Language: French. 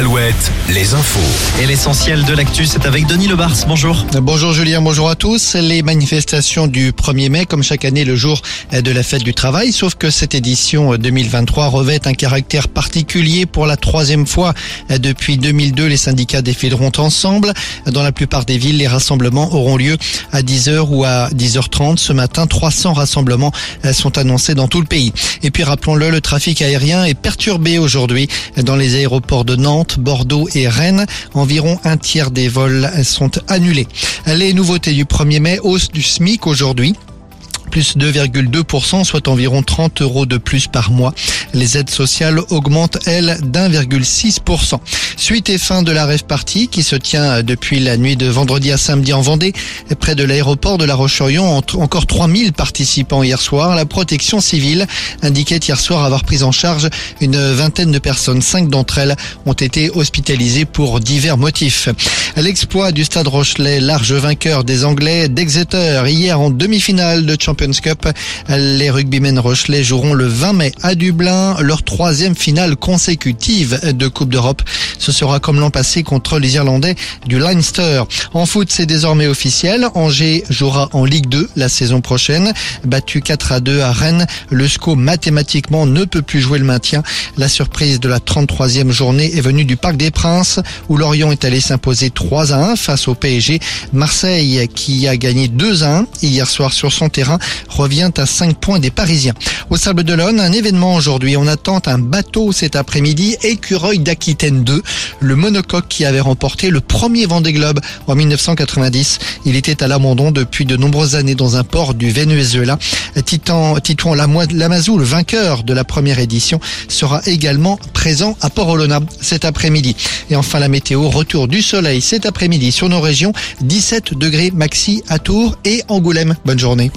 Alouette, les infos. Et l'essentiel de l'actu, c'est avec Denis Lebars. Bonjour. Bonjour Julien, bonjour à tous. Les manifestations du 1er mai, comme chaque année, le jour de la fête du travail, sauf que cette édition 2023 revêt un caractère particulier pour la troisième fois depuis 2002. Les syndicats défileront ensemble. Dans la plupart des villes, les rassemblements auront lieu à 10h ou à 10h30. Ce matin, 300 rassemblements sont annoncés dans tout le pays. Et puis rappelons-le, le trafic aérien est perturbé aujourd'hui dans les aéroports de Nantes, Bordeaux et Rennes. Environ un tiers des vols sont annulés. Les nouveautés du 1er mai, hausse du SMIC aujourd'hui plus 2,2%, soit environ 30 euros de plus par mois. Les aides sociales augmentent, elles, d'1,6%. Suite et fin de la rêve partie qui se tient depuis la nuit de vendredi à samedi en Vendée, près de l'aéroport de La Roche-Orion, encore 3000 participants hier soir. La protection civile indiquait hier soir avoir pris en charge une vingtaine de personnes. Cinq d'entre elles ont été hospitalisées pour divers motifs. L'exploit du Stade Rochelet, large vainqueur des Anglais d'Exeter, hier en demi-finale de Champions Cup. Les rugbymen Rochelet joueront le 20 mai à Dublin leur troisième finale consécutive de Coupe d'Europe. Ce sera comme l'an passé contre les Irlandais du Leinster. En foot, c'est désormais officiel. Angers jouera en Ligue 2 la saison prochaine. Battu 4 à 2 à Rennes, le SCO mathématiquement ne peut plus jouer le maintien. La surprise de la 33e journée est venue du Parc des Princes où Lorient est allé s'imposer 3 à 1 face au PSG. Marseille qui a gagné 2 à 1 hier soir sur son terrain revient à 5 points des Parisiens. Au Sable d'Olonne, un événement aujourd'hui. On attend un bateau cet après-midi, Écureuil d'Aquitaine 2, le monocoque qui avait remporté le premier Vendée Globe en 1990. Il était à l'abandon depuis de nombreuses années dans un port du Venezuela. Titan, Titouan Lamazou, le vainqueur de la première édition, sera également présent à Port-Olona cet après-midi. Et enfin la météo, retour du soleil cet après-midi sur nos régions, 17 degrés maxi à Tours et Angoulême. Bonne journée.